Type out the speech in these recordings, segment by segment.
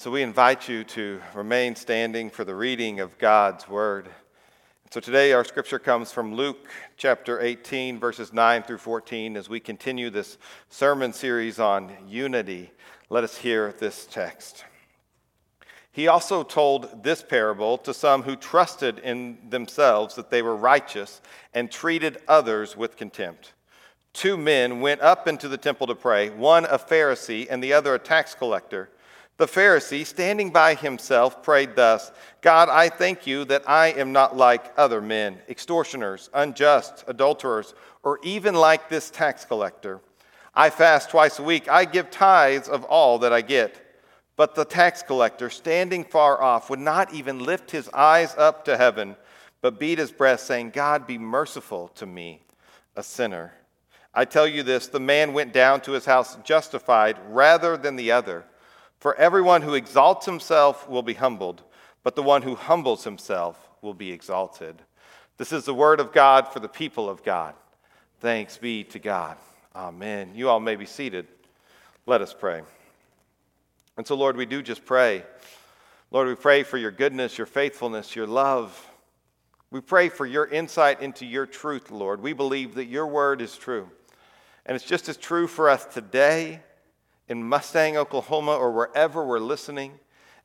So we invite you to remain standing for the reading of God's word. So today our scripture comes from Luke chapter 18, verses 9 through 14. As we continue this sermon series on unity, let us hear this text. He also told this parable to some who trusted in themselves that they were righteous and treated others with contempt. Two men went up into the temple to pray, one a Pharisee and the other a tax collector. The Pharisee, standing by himself, prayed thus God, I thank you that I am not like other men, extortioners, unjust, adulterers, or even like this tax collector. I fast twice a week. I give tithes of all that I get. But the tax collector, standing far off, would not even lift his eyes up to heaven, but beat his breast, saying, God, be merciful to me, a sinner. I tell you this the man went down to his house justified rather than the other. For everyone who exalts himself will be humbled, but the one who humbles himself will be exalted. This is the word of God for the people of God. Thanks be to God. Amen. You all may be seated. Let us pray. And so, Lord, we do just pray. Lord, we pray for your goodness, your faithfulness, your love. We pray for your insight into your truth, Lord. We believe that your word is true. And it's just as true for us today in Mustang, Oklahoma, or wherever we're listening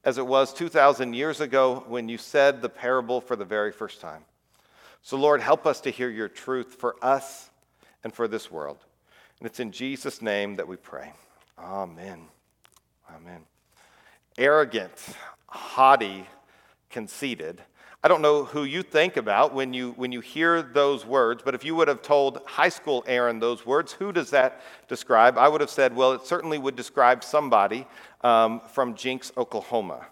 as it was 2,000 years ago when you said the parable for the very first time. So, Lord, help us to hear your truth for us and for this world. And it's in Jesus' name that we pray. Amen. Amen. Arrogant, haughty, conceited I don't know who you think about when you, when you hear those words, but if you would have told high school Aaron those words, who does that describe? I would have said, well, it certainly would describe somebody um, from Jenks, Oklahoma.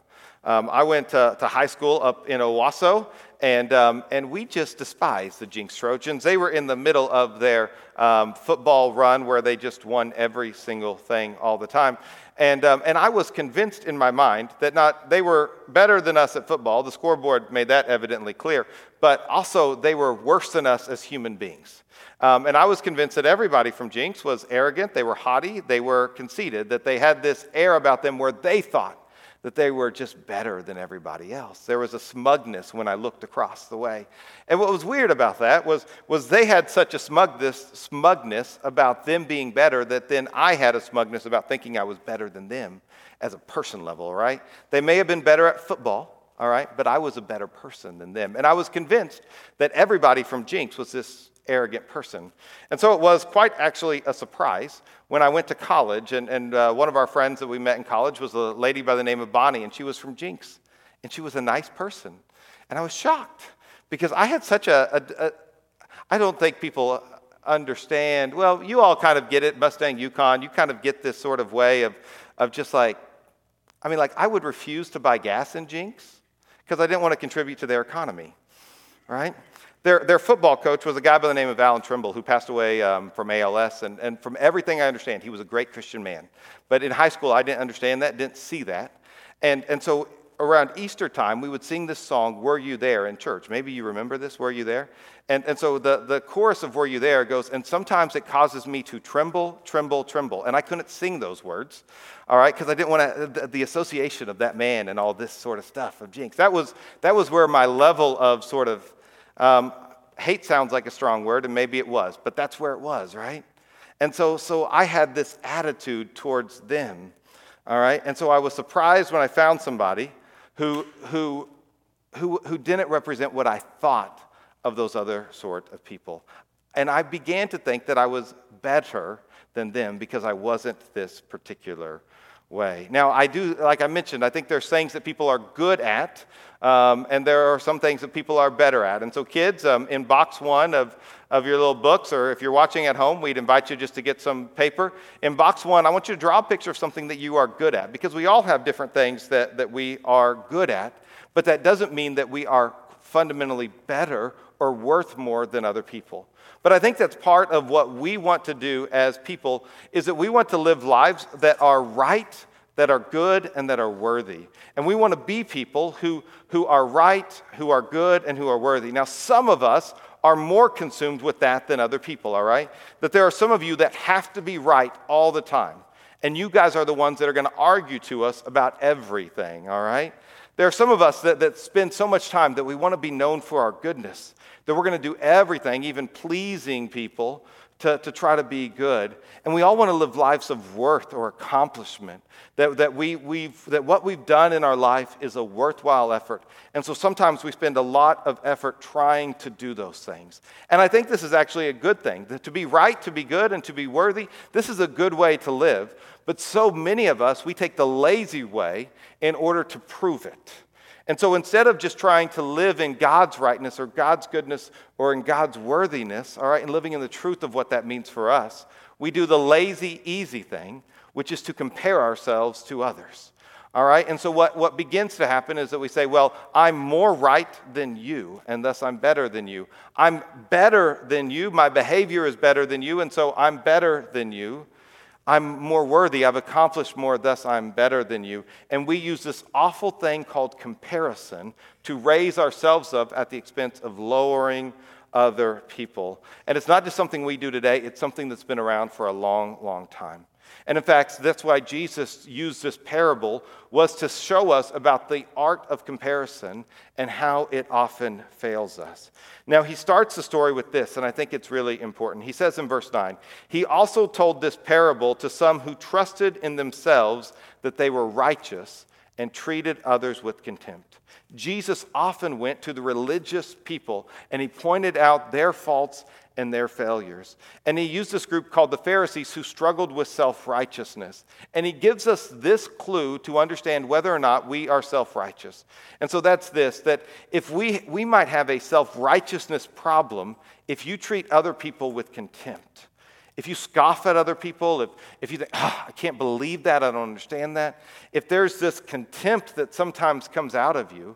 Um, I went to, to, high school up in Owasso, and, um, and we just despised the Jenks Trojans. They were in the middle of their um, football run where they just won every single thing all the time. And, um, and I was convinced in my mind that not they were better than us at football. The scoreboard made that evidently clear. But also, they were worse than us as human beings. Um, and I was convinced that everybody from Jenks was arrogant, they were haughty, they were conceited, that they had this air about them where they thought that they were just better than everybody else. There was a smugness when I looked across the way. And what was weird about that was, was they had such a smugness, smugness about them being better that then I had a smugness about thinking I was better than them as a person level, right? They may have been better at football, all right, but I was a better person than them. And I was convinced that everybody from Jenks was this arrogant person. And so it was quite actually a surprise when I went to college. And, and uh, one of our friends that we met in college was a lady by the name of Bonnie, and she was from Jenks. And she was a nice person. And I was shocked because I had such a, a, a I don't think people understand. Well, you all kind of get it, Mustang Yukon. You kind of get this sort of way of, of just like, I mean, like, I would refuse to buy gas in Jenks because I didn't want to contribute to their economy, right? Their, their football coach was a guy by the name of Allan Trimble who passed away um, from ALS. And, and from everything I understand, he was a great Christian man. But in high school, I didn't understand that, didn't see that. And, and so around Easter time, we would sing this song, Were You There, in church. Maybe you remember this, Were You There? And, and so the, the chorus of Were You There goes, And sometimes it causes me to tremble, tremble, tremble. And I couldn't sing those words, all right, because I didn't want the, the, association of that man and all this sort of stuff of Jenks. That was, that was where my level of sort of um, hate sounds like a strong word, and maybe it was, but that's where it was, right? And so, so I had this attitude towards them, all right? And so I was surprised when I found somebody who, who, who, who didn't represent what I thought of those other sort of people. And I began to think that I was better than them because I wasn't this particular way. Now, I do, like I mentioned, I think there's things that people are good at, um, and there are some things that people are better at. And so, kids, um, in box one of, of your little books, or if you're watching at home, we'd invite you just to get some paper. In box one, I want you to draw a picture of something that you are good at, because we all have different things that, that we are good at, but that doesn't mean that we are fundamentally better or worth more than other people. But I think that's part of what we want to do as people is that we want to live lives that are right, that are good, and that are worthy. And we want to be people who, who are right, who are good, and who are worthy. Now, some of us are more consumed with that than other people, all right? That there are some of you that have to be right all the time. And you guys are the ones that are going to argue to us about everything, all right? There are some of us that, that spend so much time that we want to be known for our goodness that we're going to do everything, even pleasing people, to, to try to be good. And we all want to live lives of worth or accomplishment, that, that, we, we've, that what we've done in our life is a worthwhile effort. And so sometimes we spend a lot of effort trying to do those things. And I think this is actually a good thing. That To be right, to be good, and to be worthy, this is a good way to live. But so many of us, we take the lazy way in order to prove it. And so instead of just trying to live in God's rightness or God's goodness or in God's worthiness, all right, and living in the truth of what that means for us, we do the lazy, easy thing, which is to compare ourselves to others. All right? And so what, what begins to happen is that we say, well, I'm more right than you, and thus I'm better than you. I'm better than you. My behavior is better than you, and so I'm better than you. I'm more worthy, I've accomplished more, thus I'm better than you. And we use this awful thing called comparison to raise ourselves up at the expense of lowering other people. And it's not just something we do today, it's something that's been around for a long, long time. And in fact, that's why Jesus used this parable was to show us about the art of comparison and how it often fails us. Now, he starts the story with this, and I think it's really important. He says in verse 9, He also told this parable to some who trusted in themselves that they were righteous and treated others with contempt. Jesus often went to the religious people and he pointed out their faults and their failures. And he used this group called the Pharisees who struggled with self righteousness. And he gives us this clue to understand whether or not we are self righteous. And so that's this that if we, we might have a self righteousness problem if you treat other people with contempt. If you scoff at other people, if, if you think, oh, I can't believe that, I don't understand that, if there's this contempt that sometimes comes out of you,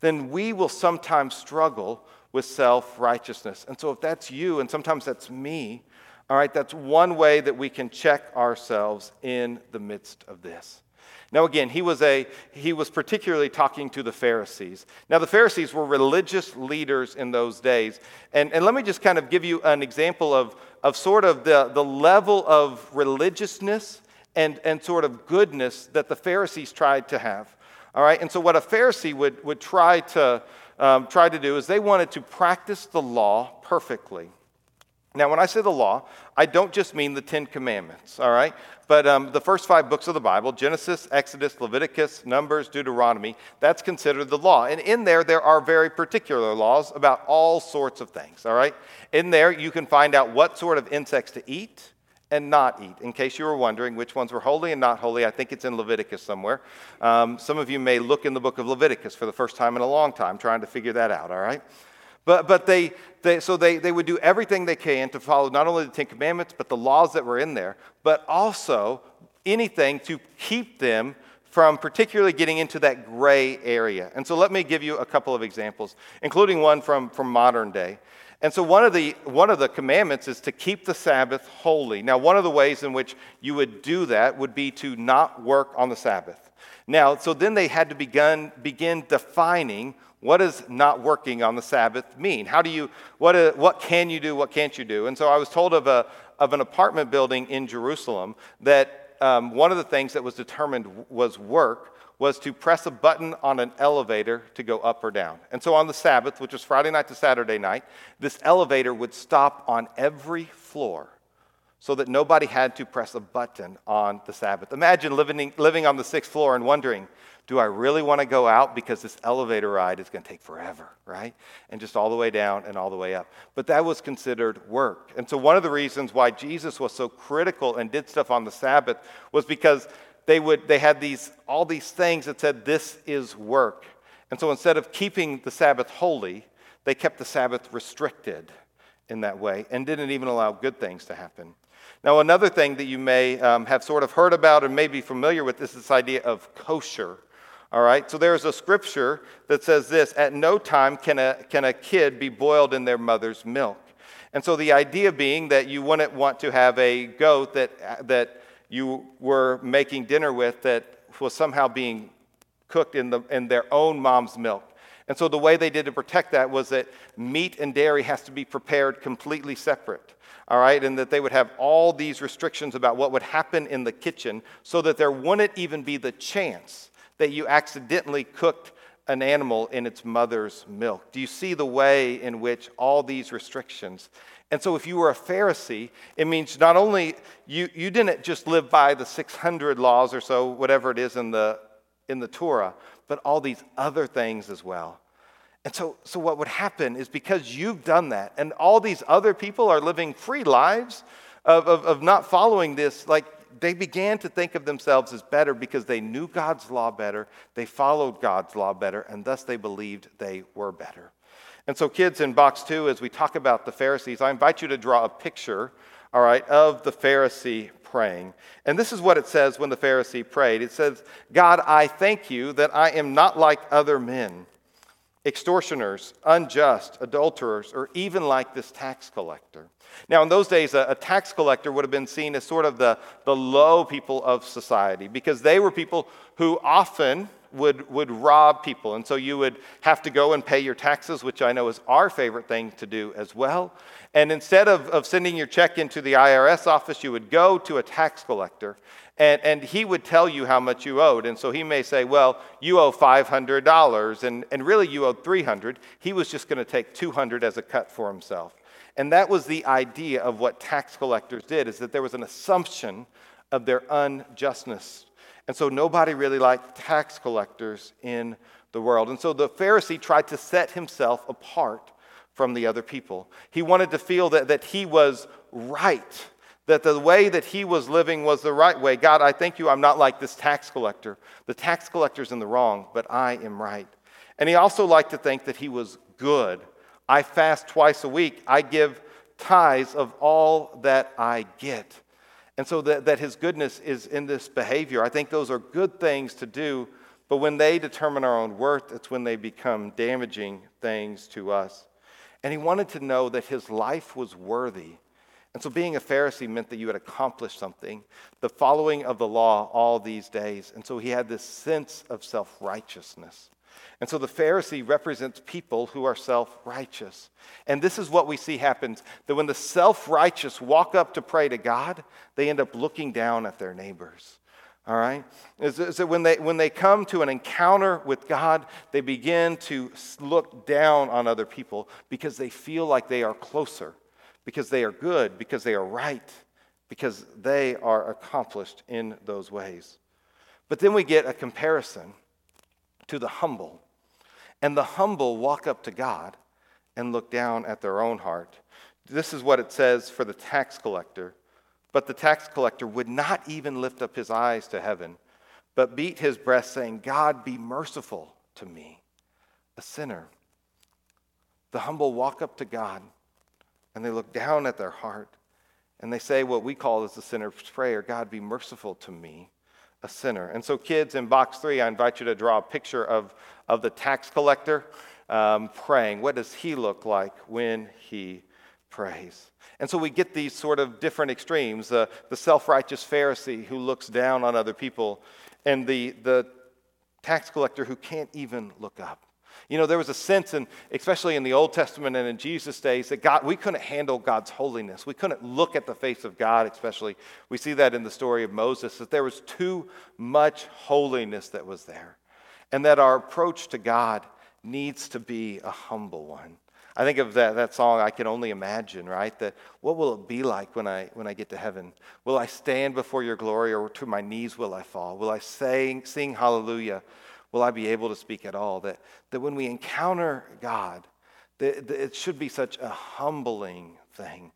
then we will sometimes struggle with self righteousness. And so, if that's you, and sometimes that's me, all right, that's one way that we can check ourselves in the midst of this. Now, again, he was, a, he was particularly talking to the Pharisees. Now, the Pharisees were religious leaders in those days. And, and let me just kind of give you an example of, of sort of the, the level of religiousness and, and sort of goodness that the Pharisees tried to have. All right, and so what a Pharisee would, would try to, um, tried to do is they wanted to practice the law perfectly. Now, when I say the law, I don't just mean the Ten Commandments, all right? But um, the first five books of the Bible Genesis, Exodus, Leviticus, Numbers, Deuteronomy that's considered the law. And in there, there are very particular laws about all sorts of things, all right? In there, you can find out what sort of insects to eat, and not eat. In case you were wondering which ones were holy and not holy, I think it's in Leviticus somewhere. Um, some of you may look in the book of Leviticus for the first time in a long time trying to figure that out, all right? But, but they, they, so they, they would do everything they can to follow not only the Ten Commandments, but the laws that were in there, but also anything to keep them from particularly getting into that gray area. And so let me give you a couple of examples, including one from, from modern day. And so one of, the, one of the commandments is to keep the Sabbath holy. Now, one of the ways in which you would do that would be to not work on the Sabbath. Now, so then they had to begin, begin defining what does not working on the Sabbath mean? How do you, what, uh, what can you do, what can't you do? And so I was told of, a, of an apartment building in Jerusalem that um, one of the things that was determined was work was to press a button on an elevator to go up or down. And so on the Sabbath, which was Friday night to Saturday night, this elevator would stop on every floor so that nobody had to press a button on the Sabbath. Imagine living, living on the sixth floor and wondering, do I really want to go out because this elevator ride is going to take forever, right? And just all the way down and all the way up. But that was considered work. And so, one of the reasons why Jesus was so critical and did stuff on the Sabbath was because they, would, they had these, all these things that said, This is work. And so instead of keeping the Sabbath holy, they kept the Sabbath restricted in that way and didn't even allow good things to happen. Now, another thing that you may um, have sort of heard about and may be familiar with is this idea of kosher. All right, so there's a scripture that says this At no time can a, can a kid be boiled in their mother's milk. And so the idea being that you wouldn't want to have a goat that, that you were making dinner with that was somehow being cooked in, the, in their own mom's milk. And so the way they did to protect that was that meat and dairy has to be prepared completely separate. All right, and that they would have all these restrictions about what would happen in the kitchen so that there wouldn't even be the chance that you accidentally cooked an animal in its mother's milk. Do you see the way in which all these restrictions? And so, if you were a Pharisee, it means not only you, you didn't just live by the 600 laws or so, whatever it is in the, in the Torah, but all these other things as well. And so, so, what would happen is because you've done that, and all these other people are living free lives of, of, of not following this, like they began to think of themselves as better because they knew God's law better, they followed God's law better, and thus they believed they were better. And so, kids, in box two, as we talk about the Pharisees, I invite you to draw a picture, all right, of the Pharisee praying. And this is what it says when the Pharisee prayed it says, God, I thank you that I am not like other men extortioners, unjust, adulterers, or even like this tax collector. Now, in those days, a, a, tax collector would have been seen as sort of the, the low people of society because they were people who often would, would rob people. And so you would have to go and pay your taxes, which I know is our favorite thing to do as well. And instead of, of sending your check into the IRS office, you would go to a tax collector and, and he would tell you how much you owed. And so he may say, well, you owe $500, and, and really you owed 300 He was just going to take 200 as a cut for himself. And that was the idea of what tax collectors did, is that there was an assumption of their unjustness. And so nobody really liked tax collectors in the world. And so the Pharisee tried to set himself apart from the other people. He wanted to feel that, that he was right that the way that he was living was the right way. God, I thank you, I'm not like this tax collector. The tax collector's in the wrong, but I am right. And he also liked to think that he was good. I fast twice a week, I give tithes of all that I get. And so that, that his goodness is in this behavior. I think those are good things to do, but when they determine our own worth, it's when they become damaging things to us. And he wanted to know that his life was worthy and so being a Pharisee meant that you had accomplished something, the following of the law all these days. And so he had this sense of self righteousness. And so the Pharisee represents people who are self righteous. And this is what we see happens that when the self righteous walk up to pray to God, they end up looking down at their neighbors. All right? That when they, when they come to an encounter with God, they begin to look down on other people because they feel like they are closer because they are good, because they are right, because they are accomplished in those ways. But then we get a comparison to the humble. And the humble walk up to God and look down at their own heart. This is what it says for the tax collector. But the tax collector would not even lift up his eyes to heaven, but beat his breast, saying, God, be merciful to me, a sinner. The humble walk up to God and they look down at their heart and they say what we call as the sinner's prayer God, be merciful to me, a sinner. And so, kids, in box three, I invite you to draw a picture of, of the tax collector um, praying. What does he look like when he prays? And so we get these sort of different extremes uh, the self righteous Pharisee who looks down on other people, and the, the tax collector who can't even look up. You know, there was a sense, in, especially in the Old Testament and in Jesus' days, that God, we couldn't handle God's holiness. We couldn't look at the face of God, especially. We see that in the story of Moses, that there was too much holiness that was there. And that our approach to God needs to be a humble one. I think of that, that song, I Can Only Imagine, right? That what will it be like when I, when I get to heaven? Will I stand before your glory or to my knees will I fall? Will I sing, sing hallelujah? Will I be able to speak at all? That, that when we encounter God, that, that it should be such a humbling thing.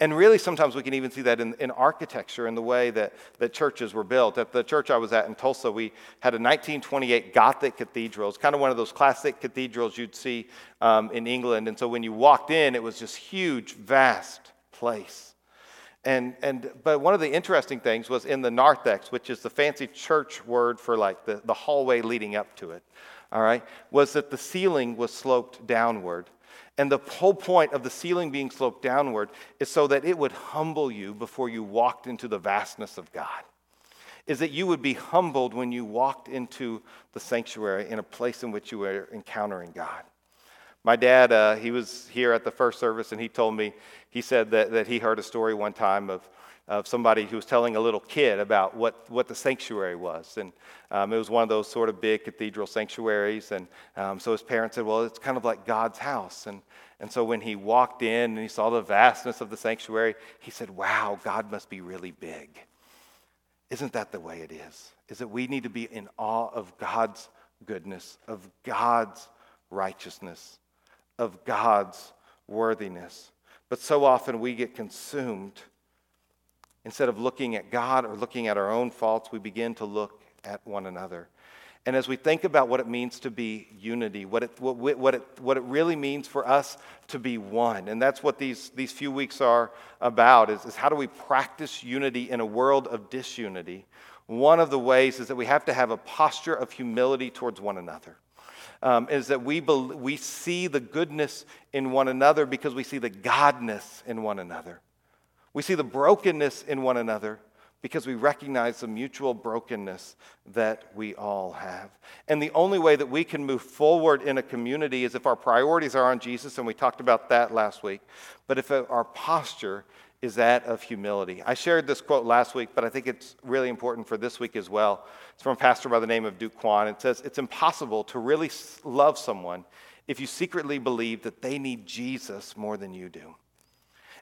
And really, sometimes we can even see that in, in architecture, in the way that, that churches were built. At the church I was at in Tulsa, we had a 1928 Gothic cathedral. It's kind of one of those classic cathedrals you'd see um, in England. And so when you walked in, it was just huge, vast place. And, and, but one of the interesting things was in the narthex, which is the fancy church word for like the, the hallway leading up to it, all right, was that the ceiling was sloped downward. And the whole point of the ceiling being sloped downward is so that it would humble you before you walked into the vastness of God. Is that you would be humbled when you walked into the sanctuary in a place in which you were encountering God. My dad, uh, he was here at the first service, and he told me, he said that, that he heard a story one time of, of somebody who was telling a little kid about what, what the sanctuary was. And um, it was one of those sort of big cathedral sanctuaries. And um, so his parents said, Well, it's kind of like God's house. And, and so when he walked in and he saw the vastness of the sanctuary, he said, Wow, God must be really big. Isn't that the way it is? Is that we need to be in awe of God's goodness, of God's righteousness, of God's worthiness. But so often we get consumed Instead of looking at God or looking at our own faults, we begin to look at one another. And as we think about what it means to be unity, what it, what, what, it, what it really means for us to be one, and that's what these, these few weeks are about, is, is how do we practice unity in a world of disunity? One of the ways is that we have to have a posture of humility towards one another. Um, is that we, be, we see the goodness in one another because we see the godness in one another. We see the brokenness in one another because we recognize the mutual brokenness that we all have. And the only way that we can move forward in a community is if our priorities are on Jesus, and we talked about that last week, but if our posture is that of humility. I shared this quote last week, but I think it's really important for this week as well. It's from a pastor by the name of Duke Kwon. It says, It's impossible to really love someone if you secretly believe that they need Jesus more than you do.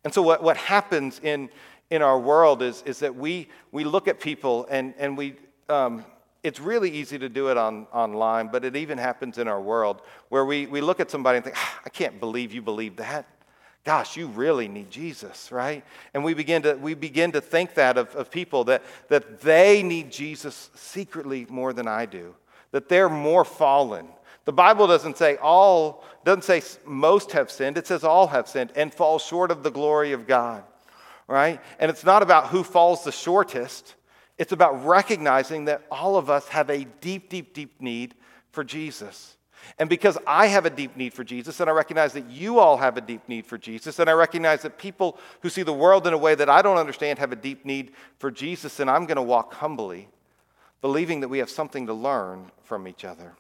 And so, what, what happens in, in our world is, is that we, we look at people and, and we, um, it's really easy to do it on, online, but it even happens in our world where we, we look at somebody and think, ah, I can't believe you believe that. Gosh, you really need Jesus, right? And we begin to, we begin to think that of, of people, that, that they need Jesus secretly more than I do, that they're more fallen, the Bible doesn't say all, doesn't say most have sinned. It says all have sinned and fall short of the glory of God, right? And it's not about who falls the shortest. It's about recognizing that all of us have a deep, deep, deep need for Jesus. And because I have a deep need for Jesus, and I recognize that you all have a deep need for Jesus, and I recognize that people who see the world in a way that I don't understand have a deep need for Jesus, and I'm going to walk humbly, believing that we have something to learn from each other.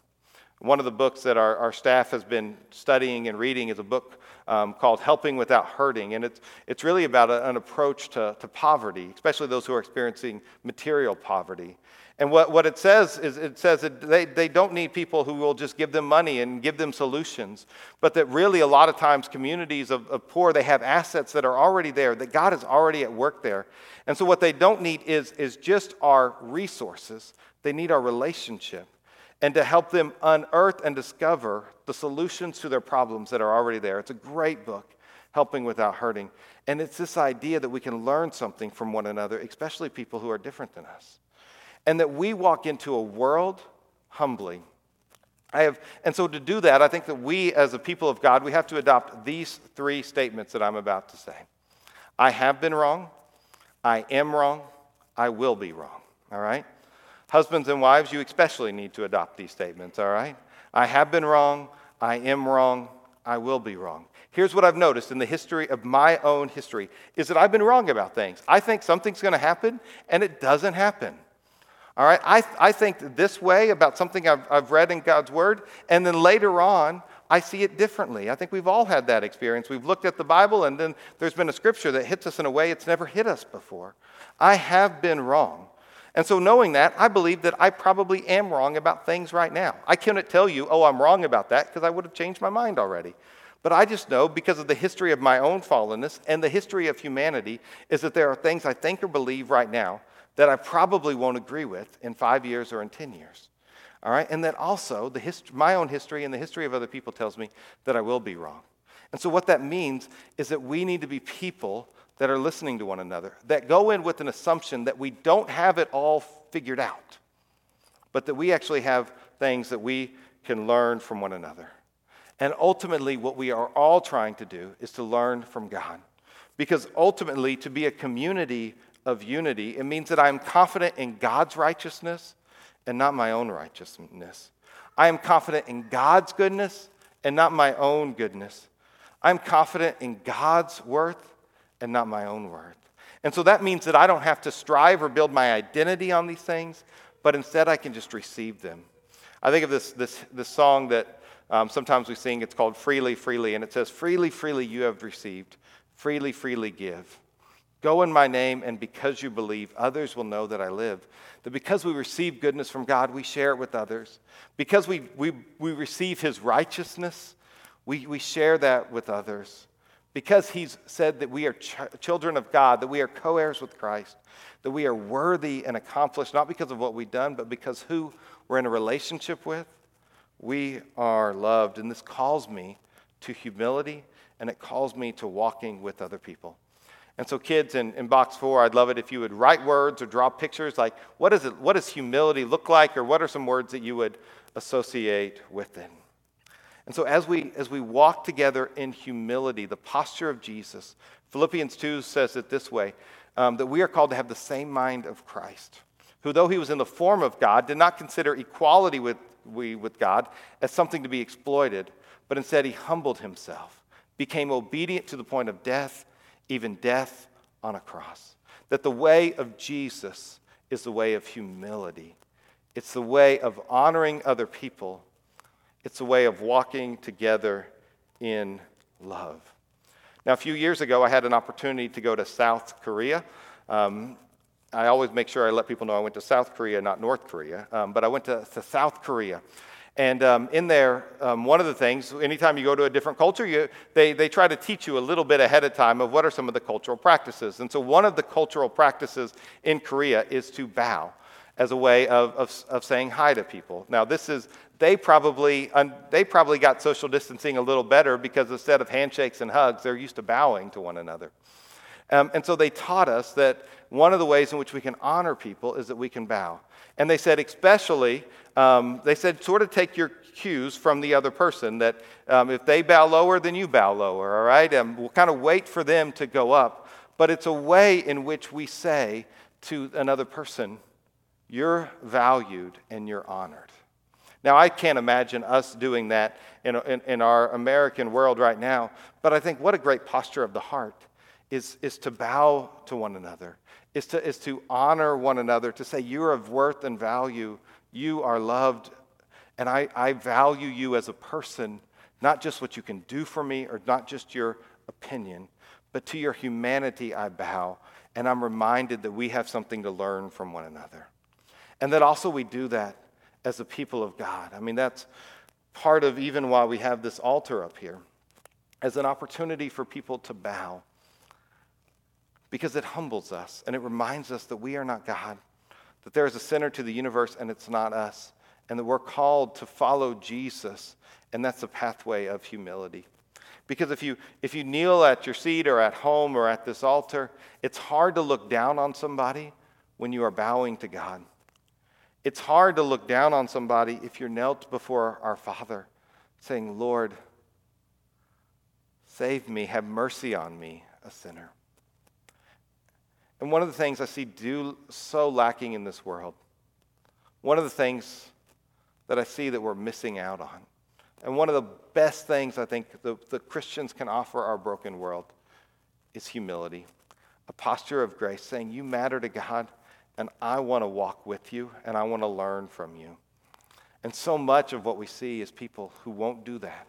One of the books that our, our staff has been studying and reading is a book um, called Helping Without Hurting. And it's, it's really about a, an approach to, to poverty, especially those who are experiencing material poverty. And what, what it says is it says that they, they don't need people who will just give them money and give them solutions, but that really a lot of times communities of, of poor, they have assets that are already there, that God is already at work there. And so what they don't need is, is just our resources, they need our relationship and to help them unearth and discover the solutions to their problems that are already there. It's a great book, Helping Without Hurting. And it's this idea that we can learn something from one another, especially people who are different than us. And that we walk into a world humbly. I have, and so to do that, I think that we, as a people of God, we have to adopt these three statements that I'm about to say. I have been wrong. I am wrong. I will be wrong. All right? Husbands and wives, you especially need to adopt these statements, all right? I have been wrong. I am wrong. I will be wrong. Here's what I've noticed in the history of my own history is that I've been wrong about things. I think something's going to happen, and it doesn't happen. All right? I, I think this way about something I've, I've read in God's Word, and then later on, I see it differently. I think we've all had that experience. We've looked at the Bible, and then there's been a scripture that hits us in a way it's never hit us before. I have been wrong. And so, knowing that, I believe that I probably am wrong about things right now. I cannot tell you, oh, I'm wrong about that, because I would have changed my mind already. But I just know, because of the history of my own fallenness and the history of humanity, is that there are things I think or believe right now that I probably won't agree with in five years or in 10 years. All right? And that also, the hist- my own history and the history of other people tells me that I will be wrong. And so, what that means is that we need to be people that are listening to one another, that go in with an assumption that we don't have it all figured out, but that we actually have things that we can learn from one another. And ultimately, what we are all trying to do is to learn from God. Because ultimately, to be a community of unity, it means that I'm confident in God's righteousness and not my own righteousness. I am confident in God's goodness and not my own goodness. I'm confident in God's worth and not my own worth. And so that means that I don't have to strive or build my identity on these things, but instead I can just receive them. I think of this, this, this song that um, sometimes we sing. It's called Freely, Freely. And it says, Freely, freely you have received, freely, freely give. Go in my name, and because you believe, others will know that I live. That because we receive goodness from God, we share it with others. Because we, we, we receive his righteousness, we, we share that with others. Because he's said that we are ch- children of God, that we are co heirs with Christ, that we are worthy and accomplished, not because of what we've done, but because who we're in a relationship with, we are loved. And this calls me to humility and it calls me to walking with other people. And so, kids, in, in box four, I'd love it if you would write words or draw pictures like what, is it, what does humility look like, or what are some words that you would associate with it? And so, as we, as we walk together in humility, the posture of Jesus, Philippians 2 says it this way um, that we are called to have the same mind of Christ, who, though he was in the form of God, did not consider equality with, we, with God as something to be exploited, but instead he humbled himself, became obedient to the point of death even death on a cross. That the way of Jesus is the way of humility, it's the way of honoring other people, it's the way of walking together in love. Now, a few years ago, I had an opportunity to go to South Korea. Um, I always make sure I let people know I went to South Korea, not North Korea, um, but I went to, to South Korea. And um, in there, um, one of the things, anytime you go to a different culture, you, they, they try to teach you a little bit ahead of time of what are some of the cultural practices. And so, one of the cultural practices in Korea is to bow as a way of, of, of saying hi to people. Now, this is, they probably, they probably got social distancing a little better because instead of handshakes and hugs, they're used to bowing to one another. Um, and so they taught us that one of the ways in which we can honor people is that we can bow. And they said, especially, um, they said, sort of take your cues from the other person, that um, if they bow lower, then you bow lower, all right? And we'll kind of wait for them to go up. But it's a way in which we say to another person, you're valued and you're honored. Now, I can't imagine us doing that in, in, in, our American world right now, but I think what a great posture of the heart is, is to bow to one another, is to, is to honor one another, to say, You're of worth and value, you are loved, and I, I value you as a person, not just what you can do for me or not just your opinion, but to your humanity I bow, and I'm reminded that we have something to learn from one another. And that also we do that as a people of God. I mean, that's part of even why we have this altar up here as an opportunity for people to bow because it humbles us and it reminds us that we are not God, that there is a center to the universe and it's not us, and that we're called to follow Jesus, and that's a pathway of humility. Because if you, if you kneel at your seat or at home or at this altar, it's hard to look down on somebody when you are bowing to God. It's hard to look down on somebody if you're knelt before our Father, saying, Lord, save me, have mercy on me, a sinner. And one of the things I see do so lacking in this world, one of the things that I see that we're missing out on, and one of the best things I think the, the Christians can offer our broken world is humility, a posture of grace, saying, You matter to God, and I want to walk with you, and I want to learn from you. And so much of what we see is people who won't do that.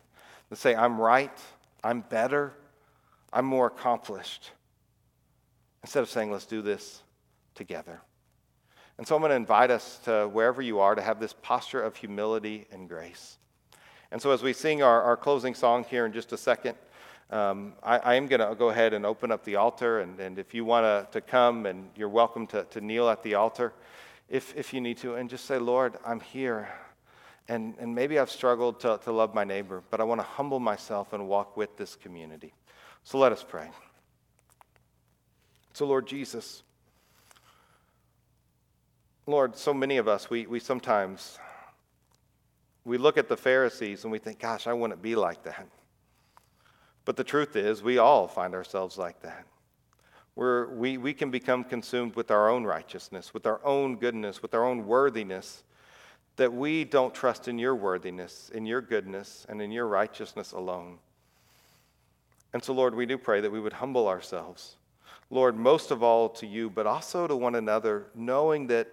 They say, I'm right, I'm better, I'm more accomplished instead of saying, let's do this together. And so I'm going to invite us to wherever you are to have this posture of humility and grace. And so as we sing our, our closing song here in just a second, um, I, I, am going to go ahead and open up the altar. And, and if you want to come, and you're welcome to, to kneel at the altar if, if you need to, and just say, Lord, I'm here. And, and maybe I've struggled to, to love my neighbor, but I want to humble myself and walk with this community. So let us pray. So, Lord Jesus, Lord, so many of us, we, we sometimes we look at the Pharisees and we think, gosh, I wouldn't be like that. But the truth is, we all find ourselves like that. We're, we, we can become consumed with our own righteousness, with our own goodness, with our own worthiness, that we don't trust in your worthiness, in your goodness, and in your righteousness alone. And so, Lord, we do pray that we would humble ourselves Lord, most of all to you, but also to one another, knowing that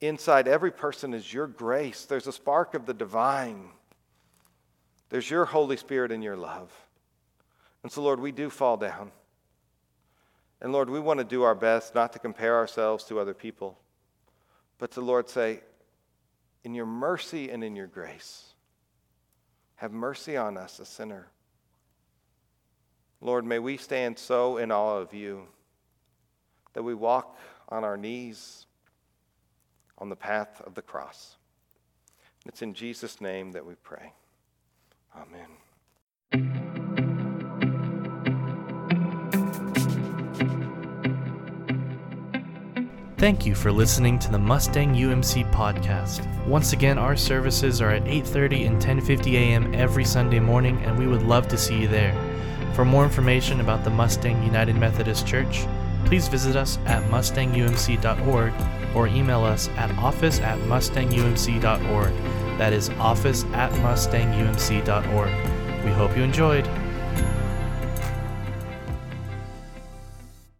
inside every person is your grace. There's a spark of the divine, there's your Holy Spirit and your love. And so, Lord, we do fall down. And Lord, we want to do our best not to compare ourselves to other people, but to, Lord, say, in your mercy and in your grace, have mercy on us, a sinner. Lord, may we stand so in awe of you that we walk on our knees on the path of the cross. It's in Jesus' name that we pray. Amen. Thank you for listening to the Mustang UMC podcast. Once again, our services are at 8:30 and 10:50 a.m. every Sunday morning and we would love to see you there. For more information about the Mustang United Methodist Church, please visit us at mustangumc.org or email us at office at mustangumc.org. That is office at mustangumc.org. We hope you enjoyed.